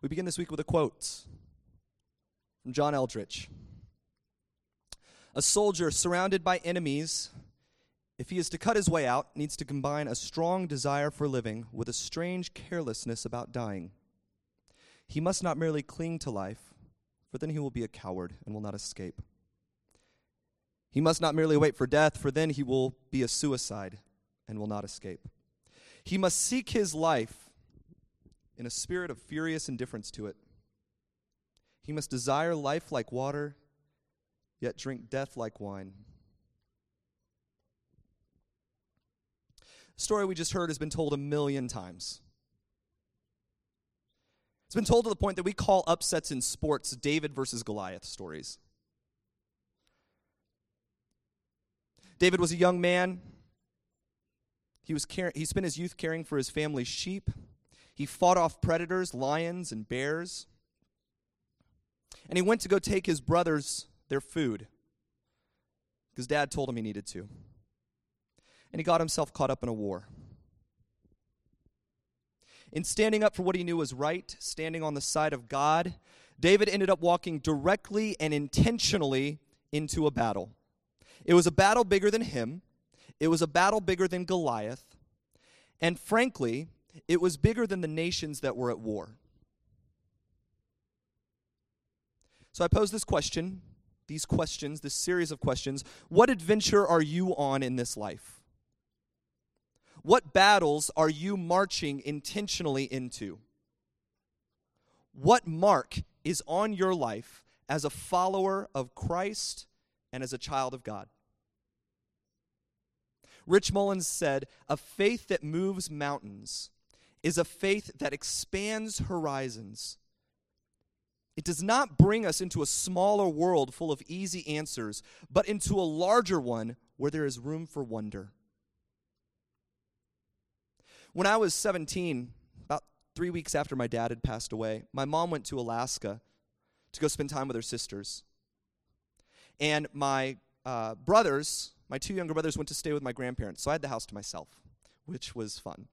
We begin this week with a quote from John Eldredge. A soldier surrounded by enemies, if he is to cut his way out, needs to combine a strong desire for living with a strange carelessness about dying. He must not merely cling to life, for then he will be a coward and will not escape. He must not merely wait for death, for then he will be a suicide and will not escape. He must seek his life in a spirit of furious indifference to it. He must desire life like water, yet drink death like wine. The story we just heard has been told a million times. It's been told to the point that we call upsets in sports David versus Goliath stories. David was a young man. He, was he spent his youth caring for his family's sheep. He fought off predators, lions, and bears. And he went to go take his brothers their food because dad told him he needed to. And he got himself caught up in a war. In standing up for what he knew was right, standing on the side of God, David ended up walking directly and intentionally into a battle. It was a battle bigger than him, it was a battle bigger than Goliath, and frankly, it was bigger than the nations that were at war. So I pose this question, these questions, this series of questions. What adventure are you on in this life? What battles are you marching intentionally into? What mark is on your life as a follower of Christ and as a child of God? Rich Mullins said, A faith that moves mountains is a faith that expands horizons. It does not bring us into a smaller world full of easy answers, but into a larger one where there is room for wonder. When I was 17, about three weeks after my dad had passed away, my mom went to Alaska to go spend time with her sisters. And my uh, brothers, my two younger brothers, went to stay with my grandparents, so I had the house to myself, which was fun.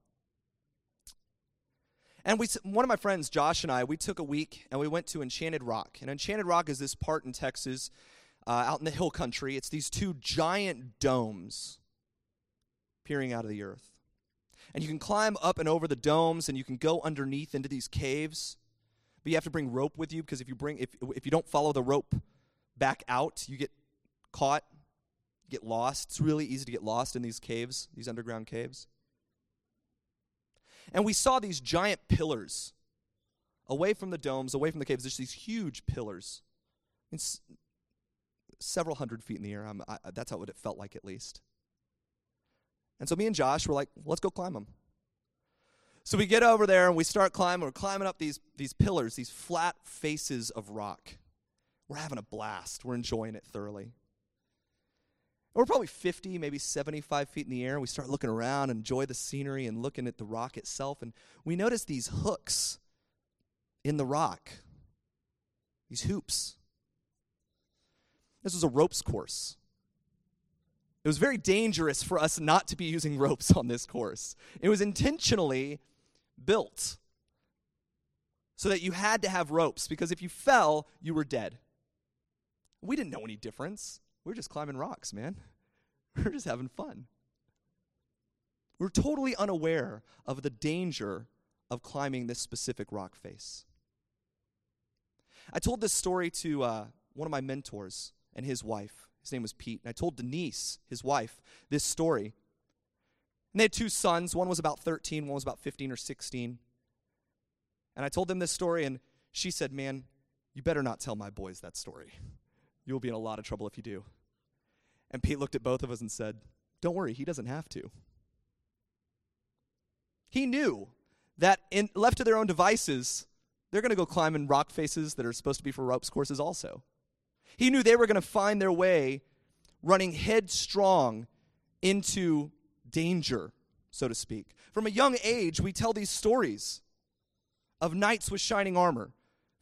And we, one of my friends, Josh and I, we took a week and we went to Enchanted Rock. And Enchanted Rock is this part in Texas, uh, out in the hill country. It's these two giant domes peering out of the earth. And you can climb up and over the domes and you can go underneath into these caves. But you have to bring rope with you because if you bring if if you don't follow the rope back out, you get caught, get lost. It's really easy to get lost in these caves, these underground caves. And we saw these giant pillars away from the domes, away from the caves. There's these huge pillars. It's several hundred feet in the air. I, that's how it felt like, at least. And so me and Josh were like, let's go climb them. So we get over there and we start climbing. We're climbing up these, these pillars, these flat faces of rock. We're having a blast. We're enjoying it thoroughly. We're probably 50, maybe 75 feet in the air. We start looking around, enjoy the scenery, and looking at the rock itself. And we notice these hooks in the rock, these hoops. This was a ropes course. It was very dangerous for us not to be using ropes on this course. It was intentionally built so that you had to have ropes because if you fell, you were dead. We didn't know any difference. We were just climbing rocks, man. We're just having fun. We're totally unaware of the danger of climbing this specific rock face. I told this story to uh, one of my mentors and his wife. His name was Pete. And I told Denise, his wife, this story. And they had two sons. One was about 13, one was about 15 or 16. And I told them this story, and she said, Man, you better not tell my boys that story. You'll be in a lot of trouble if you do. And Pete looked at both of us and said, Don't worry, he doesn't have to. He knew that in, left to their own devices, they're going to go climb in rock faces that are supposed to be for ropes courses also. He knew they were going to find their way running headstrong into danger, so to speak. From a young age, we tell these stories of knights with shining armor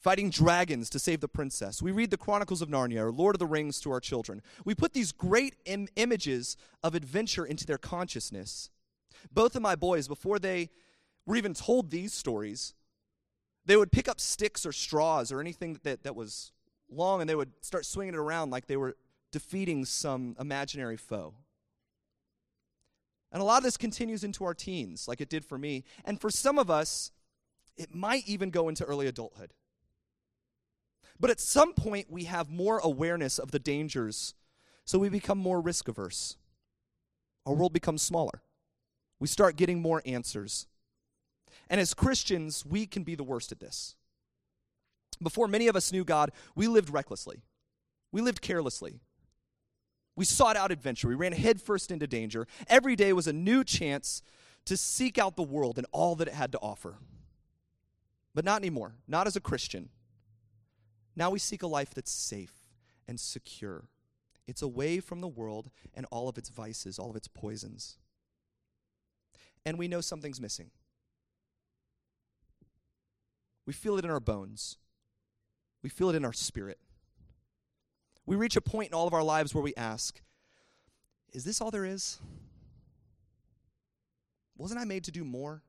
fighting dragons to save the princess. We read the Chronicles of Narnia or Lord of the Rings to our children. We put these great Im- images of adventure into their consciousness. Both of my boys, before they were even told these stories, They would pick up sticks or straws or anything that, that was long and they would start swinging it around like they were defeating some imaginary foe. And a lot of this continues into our teens, like it did for me. And for some of us, it might even go into early adulthood. But at some point, we have more awareness of the dangers, so we become more risk averse. Our world becomes smaller. We start getting more answers. And as Christians, we can be the worst at this. Before many of us knew God, we lived recklessly, we lived carelessly. We sought out adventure. We ran headfirst into danger. Every day was a new chance to seek out the world and all that it had to offer. But not anymore, not as a Christian. Now we seek a life that's safe and secure. It's away from the world and all of its vices, all of its poisons. And we know something's missing. We feel it in our bones, we feel it in our spirit. We reach a point in all of our lives where we ask, Is this all there is? Wasn't I made to do more?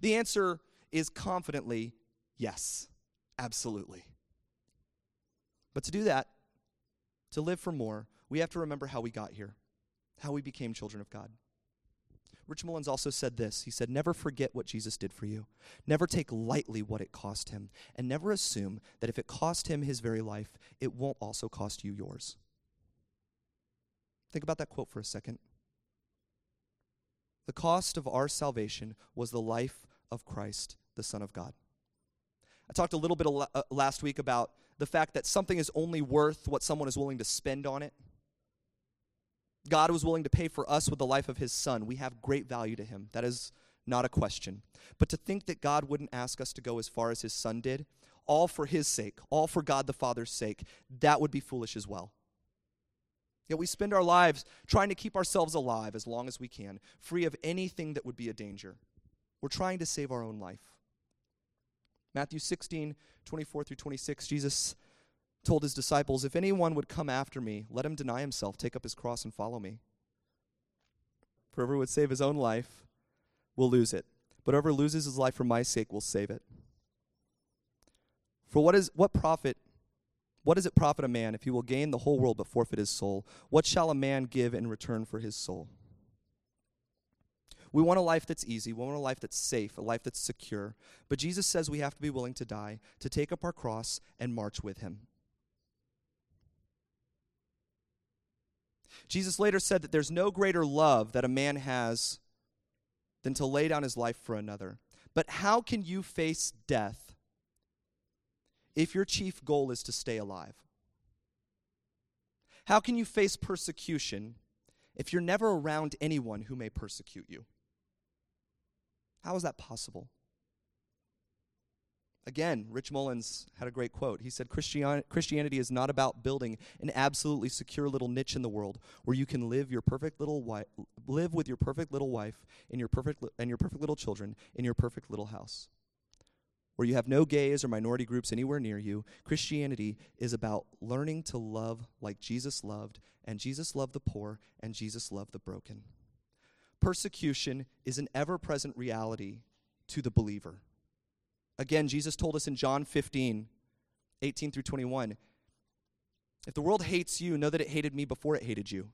The answer is confidently yes, absolutely. But to do that, to live for more, we have to remember how we got here, how we became children of God. Rich Mullins also said this. He said, Never forget what Jesus did for you. Never take lightly what it cost him. And never assume that if it cost him his very life, it won't also cost you yours. Think about that quote for a second. The cost of our salvation was the life of Christ, the Son of God. I talked a little bit uh, last week about the fact that something is only worth what someone is willing to spend on it. God was willing to pay for us with the life of his son. We have great value to him. That is not a question. But to think that God wouldn't ask us to go as far as his son did, all for his sake, all for God the Father's sake, that would be foolish as well. Yet we spend our lives trying to keep ourselves alive as long as we can, free of anything that would be a danger. We're trying to save our own life. Matthew 16, 24 through 26, Jesus told his disciples, If anyone would come after me, let him deny himself, take up his cross, and follow me. For whoever would save his own life will lose it, but whoever loses his life for my sake will save it. For what is what profit what does it profit a man if he will gain the whole world but forfeit his soul? What shall a man give in return for his soul? We want a life that's easy. We want a life that's safe, a life that's secure. But Jesus says we have to be willing to die, to take up our cross, and march with him. Jesus later said that there's no greater love that a man has than to lay down his life for another. But how can you face death if your chief goal is to stay alive? How can you face persecution if you're never around anyone who may persecute you? How is that possible? Again, Rich Mullins had a great quote. He said, Christianity is not about building an absolutely secure little niche in the world where you can live your perfect little wife, live with your perfect little wife and your perfect li- and your perfect little children in your perfect little house. Where you have no gays or minority groups anywhere near you. Christianity is about learning to love like Jesus loved, and Jesus loved the poor, and Jesus loved the broken. Persecution is an ever present reality to the believer. Again, Jesus told us in John 15, 18 through 21 If the world hates you, know that it hated me before it hated you.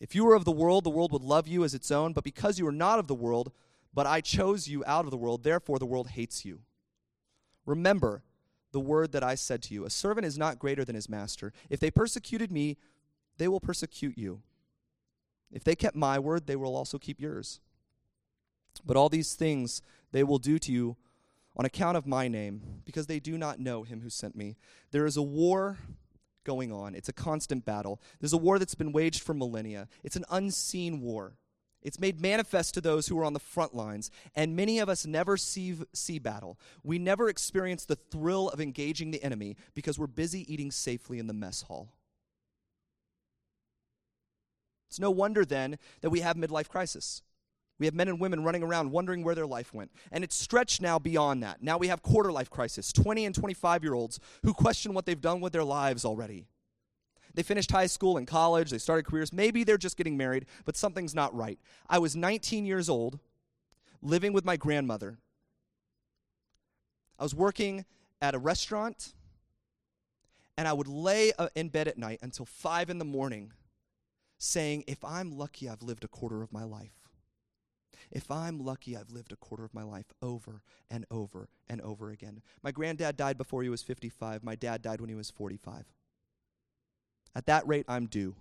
If you were of the world, the world would love you as its own, but because you are not of the world, but I chose you out of the world, therefore the world hates you. Remember the word that I said to you A servant is not greater than his master. If they persecuted me, they will persecute you. If they kept my word, they will also keep yours. But all these things they will do to you on account of my name, because they do not know him who sent me. There is a war going on, it's a constant battle. There's a war that's been waged for millennia, it's an unseen war. It's made manifest to those who are on the front lines, and many of us never see, see battle. We never experience the thrill of engaging the enemy because we're busy eating safely in the mess hall. It's no wonder then that we have midlife crisis. We have men and women running around wondering where their life went. And it's stretched now beyond that. Now we have quarter life crisis 20 and 25 year olds who question what they've done with their lives already. They finished high school and college, they started careers. Maybe they're just getting married, but something's not right. I was 19 years old. living with my grandmother. I was working at a restaurant, and I would lay uh, in bed at night until five in the morning saying, If I'm lucky, I've lived a quarter of my life. If I'm lucky, I've lived a quarter of my life over and over and over again. My granddad died before he was 55. My dad died when he was 45. At that rate, I'm due.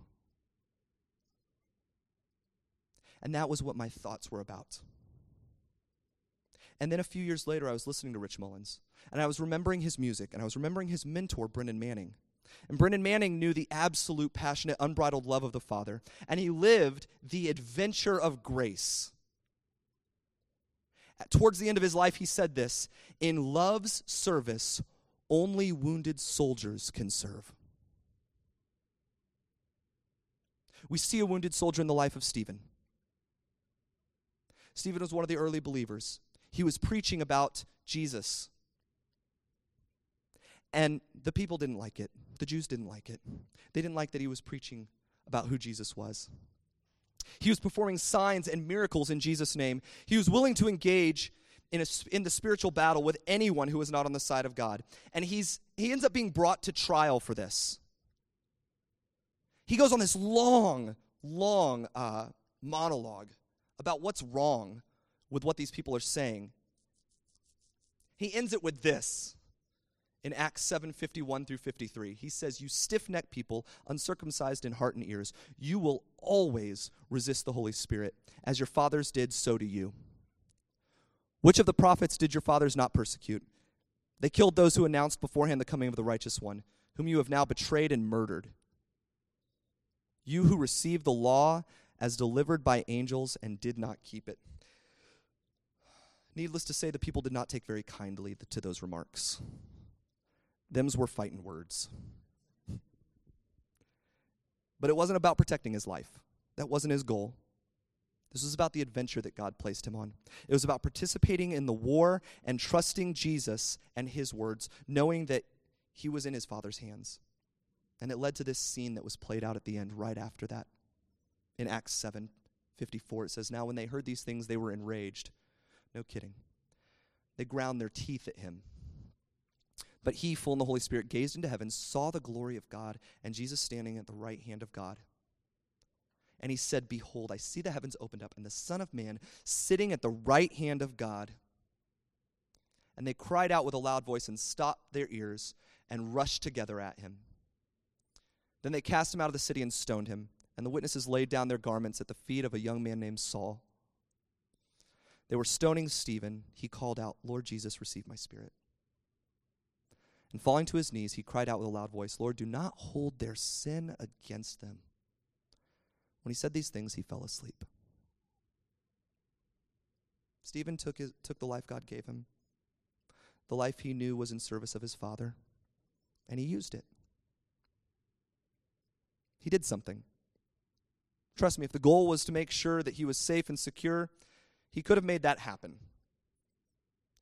And that was what my thoughts were about. And then a few years later, I was listening to Rich Mullins, and I was remembering his music, and I was remembering his mentor, Brennan Manning. And Brennan Manning knew the absolute, passionate, unbridled love of the Father, and he lived the adventure of grace. Towards the end of his life, he said this In love's service, only wounded soldiers can serve. We see a wounded soldier in the life of Stephen. Stephen was one of the early believers. He was preaching about Jesus. And the people didn't like it. The Jews didn't like it. They didn't like that he was preaching about who Jesus was. He was performing signs and miracles in Jesus' name. He was willing to engage in, a, in the spiritual battle with anyone who was not on the side of God. And he's, he ends up being brought to trial for this. He goes on this long, long uh, monologue about what's wrong with what these people are saying. He ends it with this in Acts 7:51 through 53. He says, You stiff necked people, uncircumcised in heart and ears, you will always resist the Holy Spirit. As your fathers did, so do you. Which of the prophets did your fathers not persecute? They killed those who announced beforehand the coming of the righteous one, whom you have now betrayed and murdered. You who received the law as delivered by angels and did not keep it. Needless to say, the people did not take very kindly to those remarks. Them's were fighting words. But it wasn't about protecting his life. That wasn't his goal. This was about the adventure that God placed him on. It was about participating in the war and trusting Jesus and his words, knowing that he was in his Father's hands. And it led to this scene that was played out at the end right after that. In Acts 7 54, it says, Now when they heard these things, they were enraged. No kidding. They ground their teeth at him. But he, full in the Holy Spirit, gazed into heaven, saw the glory of God, and Jesus standing at the right hand of God. And he said, Behold, I see the heavens opened up, and the Son of Man sitting at the right hand of God. And they cried out with a loud voice and stopped their ears and rushed together at him. Then they cast him out of the city and stoned him, and the witnesses laid down their garments at the feet of a young man named Saul. They were stoning Stephen. He called out, Lord Jesus, receive my spirit. And falling to his knees, he cried out with a loud voice, Lord, do not hold their sin against them. When he said these things, he fell asleep. Stephen took, his, took the life God gave him. The life he knew was in service of his father, and he used it. He did something. Trust me, if the goal was to make sure that he was safe and secure, he could have made that happen.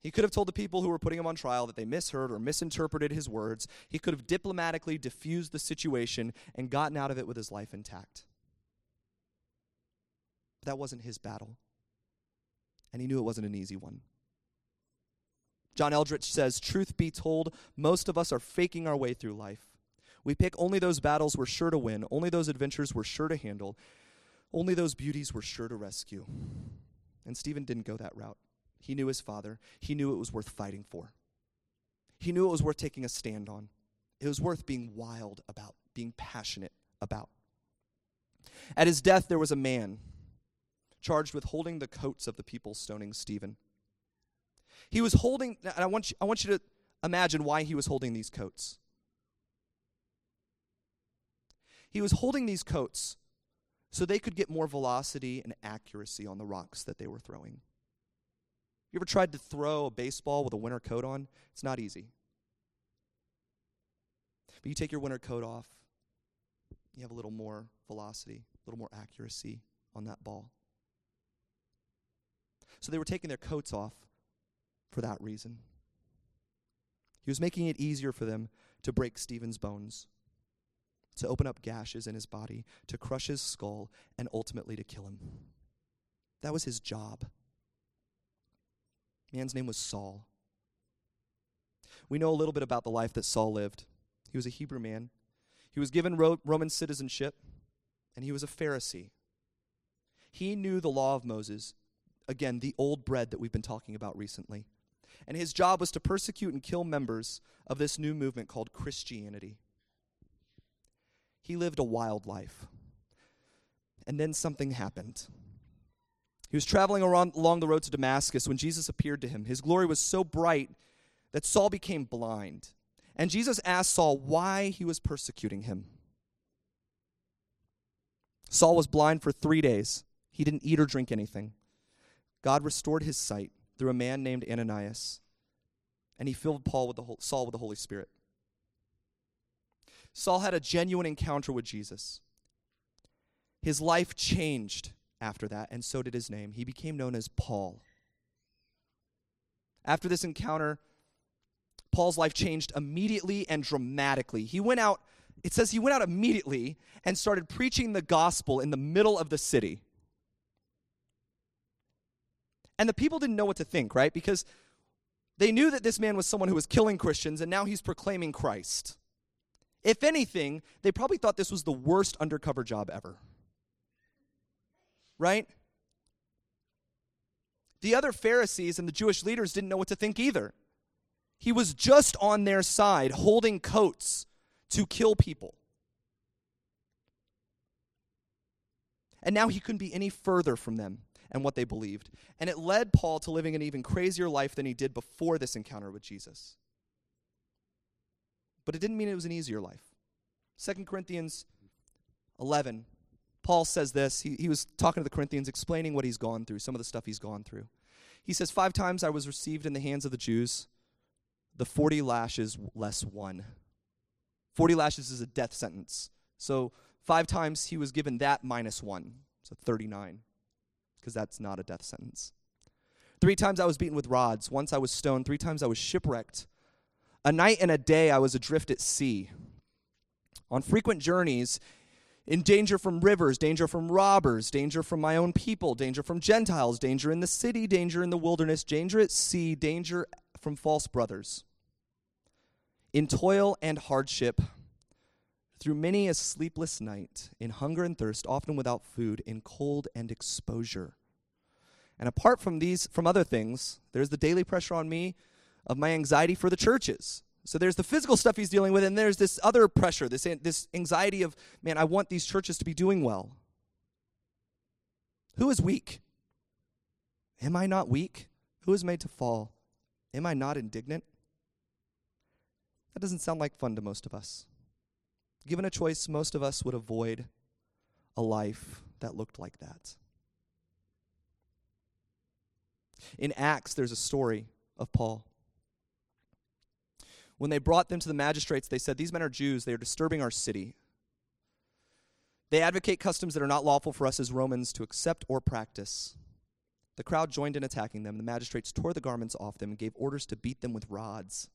He could have told the people who were putting him on trial that they misheard or misinterpreted his words. He could have diplomatically diffused the situation and gotten out of it with his life intact. But that wasn't his battle. And he knew it wasn't an easy one. John Eldredge says, Truth be told, most of us are faking our way through life. We pick only those battles we're sure to win, only those adventures we're sure to handle, only those beauties we're sure to rescue. And Stephen didn't go that route. He knew his father, he knew it was worth fighting for. He knew it was worth taking a stand on. It was worth being wild about, being passionate about. At his death, there was a man charged with holding the coats of the people stoning Stephen. He was holding, and I want you, I want you to imagine why he was holding these coats. He was holding these coats so they could get more velocity and accuracy on the rocks that they were throwing. You ever tried to throw a baseball with a winter coat on? It's not easy. But you take your winter coat off, you have a little more velocity, a little more accuracy on that ball. So they were taking their coats off for that reason. He was making it easier for them to break Stephen's bones to open up gashes in his body, to crush his skull, and ultimately to kill him. That was his job. Man's name was Saul. We know a little bit about the life that Saul lived. He was a Hebrew man. He was given Ro- Roman citizenship, and he was a Pharisee. He knew the law of Moses, again, the old bread that we've been talking about recently. And his job was to persecute and kill members of this new movement called Christianity. He lived a wild life. And then something happened. He was traveling around, along the road to Damascus when Jesus appeared to him. His glory was so bright that Saul became blind. And Jesus asked Saul why he was persecuting him. Saul was blind for three days. He didn't eat or drink anything. God restored his sight through a man named Ananias, and he filled Paul with the whole, Saul with the Holy Spirit. Saul had a genuine encounter with Jesus. His life changed after that, and so did his name. He became known as Paul. After this encounter, Paul's life changed immediately and dramatically. He went out, it says he went out immediately and started preaching the gospel in the middle of the city. And the people didn't know what to think, right? Because they knew that this man was someone who was killing Christians, and now he's proclaiming Christ. If anything, they probably thought this was the worst undercover job ever right? The other Pharisees and the Jewish leaders didn't know what to think either. He was just on their side, holding coats to kill people. And now he couldn't be any further from them and what they believed. And it led Paul to living an even crazier life than he did before this encounter with Jesus. But it didn't mean it was an easier life. 2 Corinthians 11 Paul says this. He, he was talking to the Corinthians, explaining what he's gone through, some of the stuff he's gone through. He says, Five times I was received in the hands of the Jews, the 40 lashes less one. 40 lashes is a death sentence. So five times he was given that minus one. So 39, because that's not a death sentence. Three times I was beaten with rods. Once I was stoned. Three times I was shipwrecked. A night and a day I was adrift at sea. On frequent journeys, in danger from rivers, danger from robbers, danger from my own people, danger from Gentiles, danger in the city, danger in the wilderness, danger at sea, danger from false brothers. In toil and hardship, through many a sleepless night, in hunger and thirst, often without food, in cold and exposure. And apart from these, from other things, there's the daily pressure on me of my anxiety for the churches so there's the physical stuff he's dealing with, and there's this other pressure, this, this anxiety of, man, I want these churches to be doing well. Who is weak? Am I not weak? Who is made to fall? Am I not indignant? That doesn't sound like fun to most of us. Given a choice, most of us would avoid a life that looked like that. In Acts, there's a story of Paul. When they brought them to the magistrates, they said, These men are Jews. They are disturbing our city. They advocate customs that are not lawful for us as Romans to accept or practice. The crowd joined in attacking them. The magistrates tore the garments off them and gave orders to beat them with rods.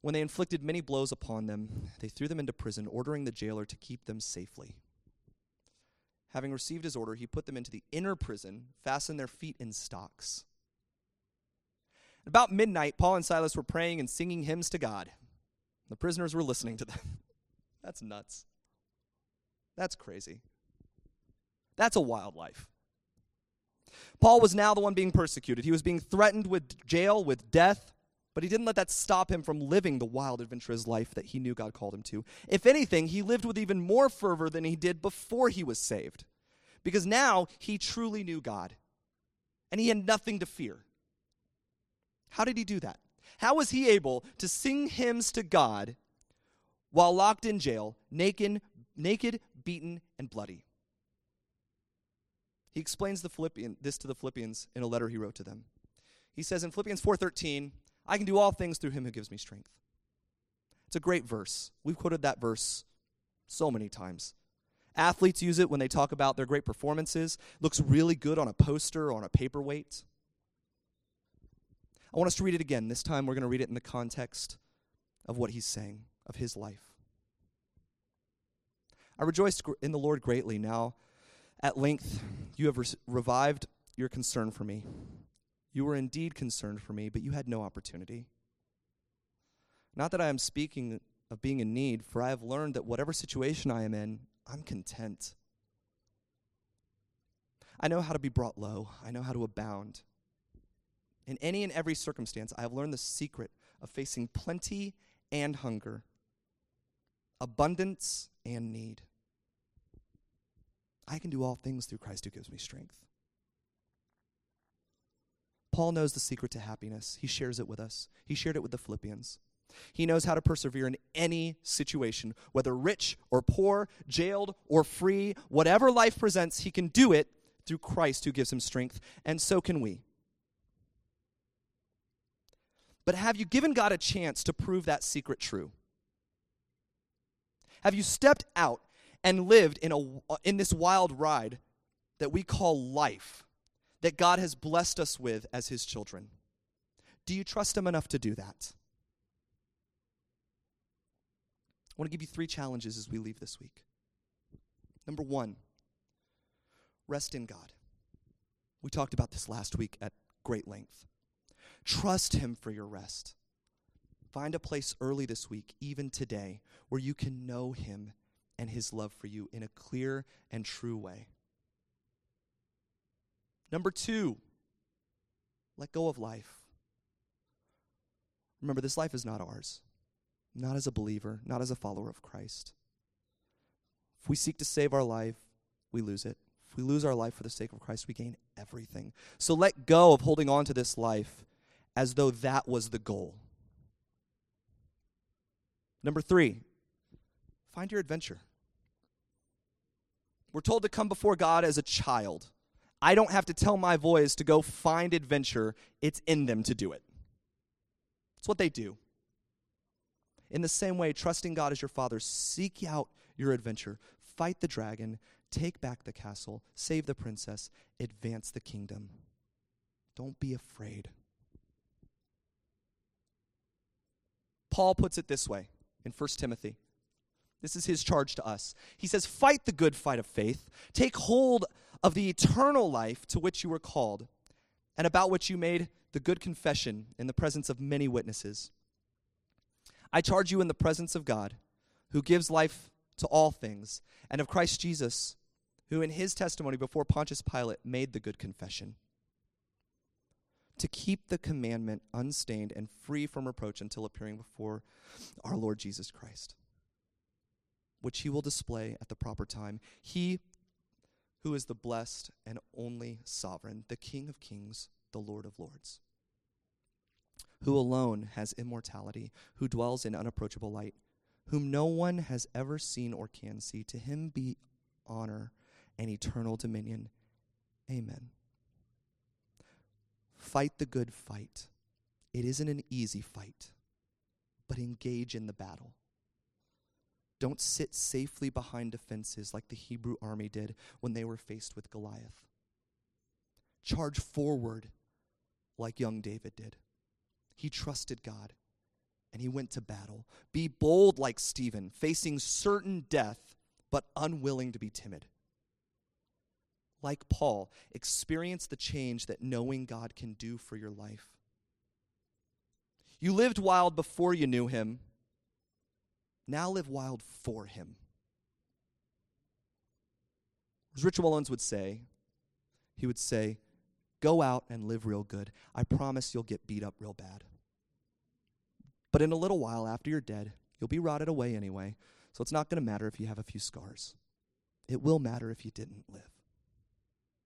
When they inflicted many blows upon them, they threw them into prison, ordering the jailer to keep them safely. Having received his order, he put them into the inner prison, fastened their feet in stocks. About midnight, Paul and Silas were praying and singing hymns to God. The prisoners were listening to them. That's nuts. That's crazy. That's a wild life. Paul was now the one being persecuted. He was being threatened with jail, with death, but he didn't let that stop him from living the wild, adventurous life that he knew God called him to. If anything, he lived with even more fervor than he did before he was saved, because now he truly knew God, and he had nothing to fear. How did he do that? How was he able to sing hymns to God while locked in jail, naked, naked, beaten, and bloody? He explains the Philippian, this to the Philippians in a letter he wrote to them. He says in Philippians 4:13, "I can do all things through him who gives me strength." It's a great verse. We've quoted that verse so many times. Athletes use it when they talk about their great performances. Looks really good on a poster or on a paperweight. I want us to read it again. This time we're going to read it in the context of what he's saying, of his life. I rejoice in the Lord greatly. Now, at length, you have re- revived your concern for me. You were indeed concerned for me, but you had no opportunity. Not that I am speaking of being in need, for I have learned that whatever situation I am in, I'm content. I know how to be brought low, I know how to abound. In any and every circumstance, I have learned the secret of facing plenty and hunger, abundance and need. I can do all things through Christ who gives me strength. Paul knows the secret to happiness. He shares it with us. He shared it with the Philippians. He knows how to persevere in any situation, whether rich or poor, jailed or free, whatever life presents, he can do it through Christ who gives him strength, and so can we. But have you given God a chance to prove that secret true? Have you stepped out and lived in, a, in this wild ride that we call life, that God has blessed us with as his children? Do you trust him enough to do that? I want to give you three challenges as we leave this week. Number one, rest in God. We talked about this last week at great length. Trust Him for your rest. Find a place early this week, even today, where you can know Him and His love for you in a clear and true way. Number two, let go of life. Remember, this life is not ours, not as a believer, not as a follower of Christ. If we seek to save our life, we lose it. If we lose our life for the sake of Christ, we gain everything. So let go of holding on to this life as though that was the goal. Number three, find your adventure. We're told to come before God as a child. I don't have to tell my boys to go find adventure, it's in them to do it. It's what they do. In the same way, trusting God as your father, seek out your adventure, fight the dragon, take back the castle, save the princess, advance the kingdom. Don't be afraid. Paul puts it this way in 1 Timothy. This is his charge to us. He says, Fight the good fight of faith, take hold of the eternal life to which you were called, and about which you made the good confession in the presence of many witnesses. I charge you in the presence of God, who gives life to all things, and of Christ Jesus, who in his testimony before Pontius Pilate made the good confession to keep the commandment unstained and free from reproach until appearing before our Lord Jesus Christ, which he will display at the proper time. He who is the blessed and only sovereign, the King of kings, the Lord of lords, who alone has immortality, who dwells in unapproachable light, whom no one has ever seen or can see. To him be honor and eternal dominion. Amen. Fight the good fight. It isn't an easy fight, but engage in the battle. Don't sit safely behind defenses like the Hebrew army did when they were faced with Goliath. Charge forward like young David did. He trusted God and he went to battle. Be bold like Stephen, facing certain death, but unwilling to be timid like Paul, experience the change that knowing God can do for your life. You lived wild before you knew Him. Now live wild for Him. As Richard Mullins would say, he would say, Go out and live real good. I promise you'll get beat up real bad. But in a little while, after you're dead, you'll be rotted away anyway, so it's not going to matter if you have a few scars. It will matter if you didn't live.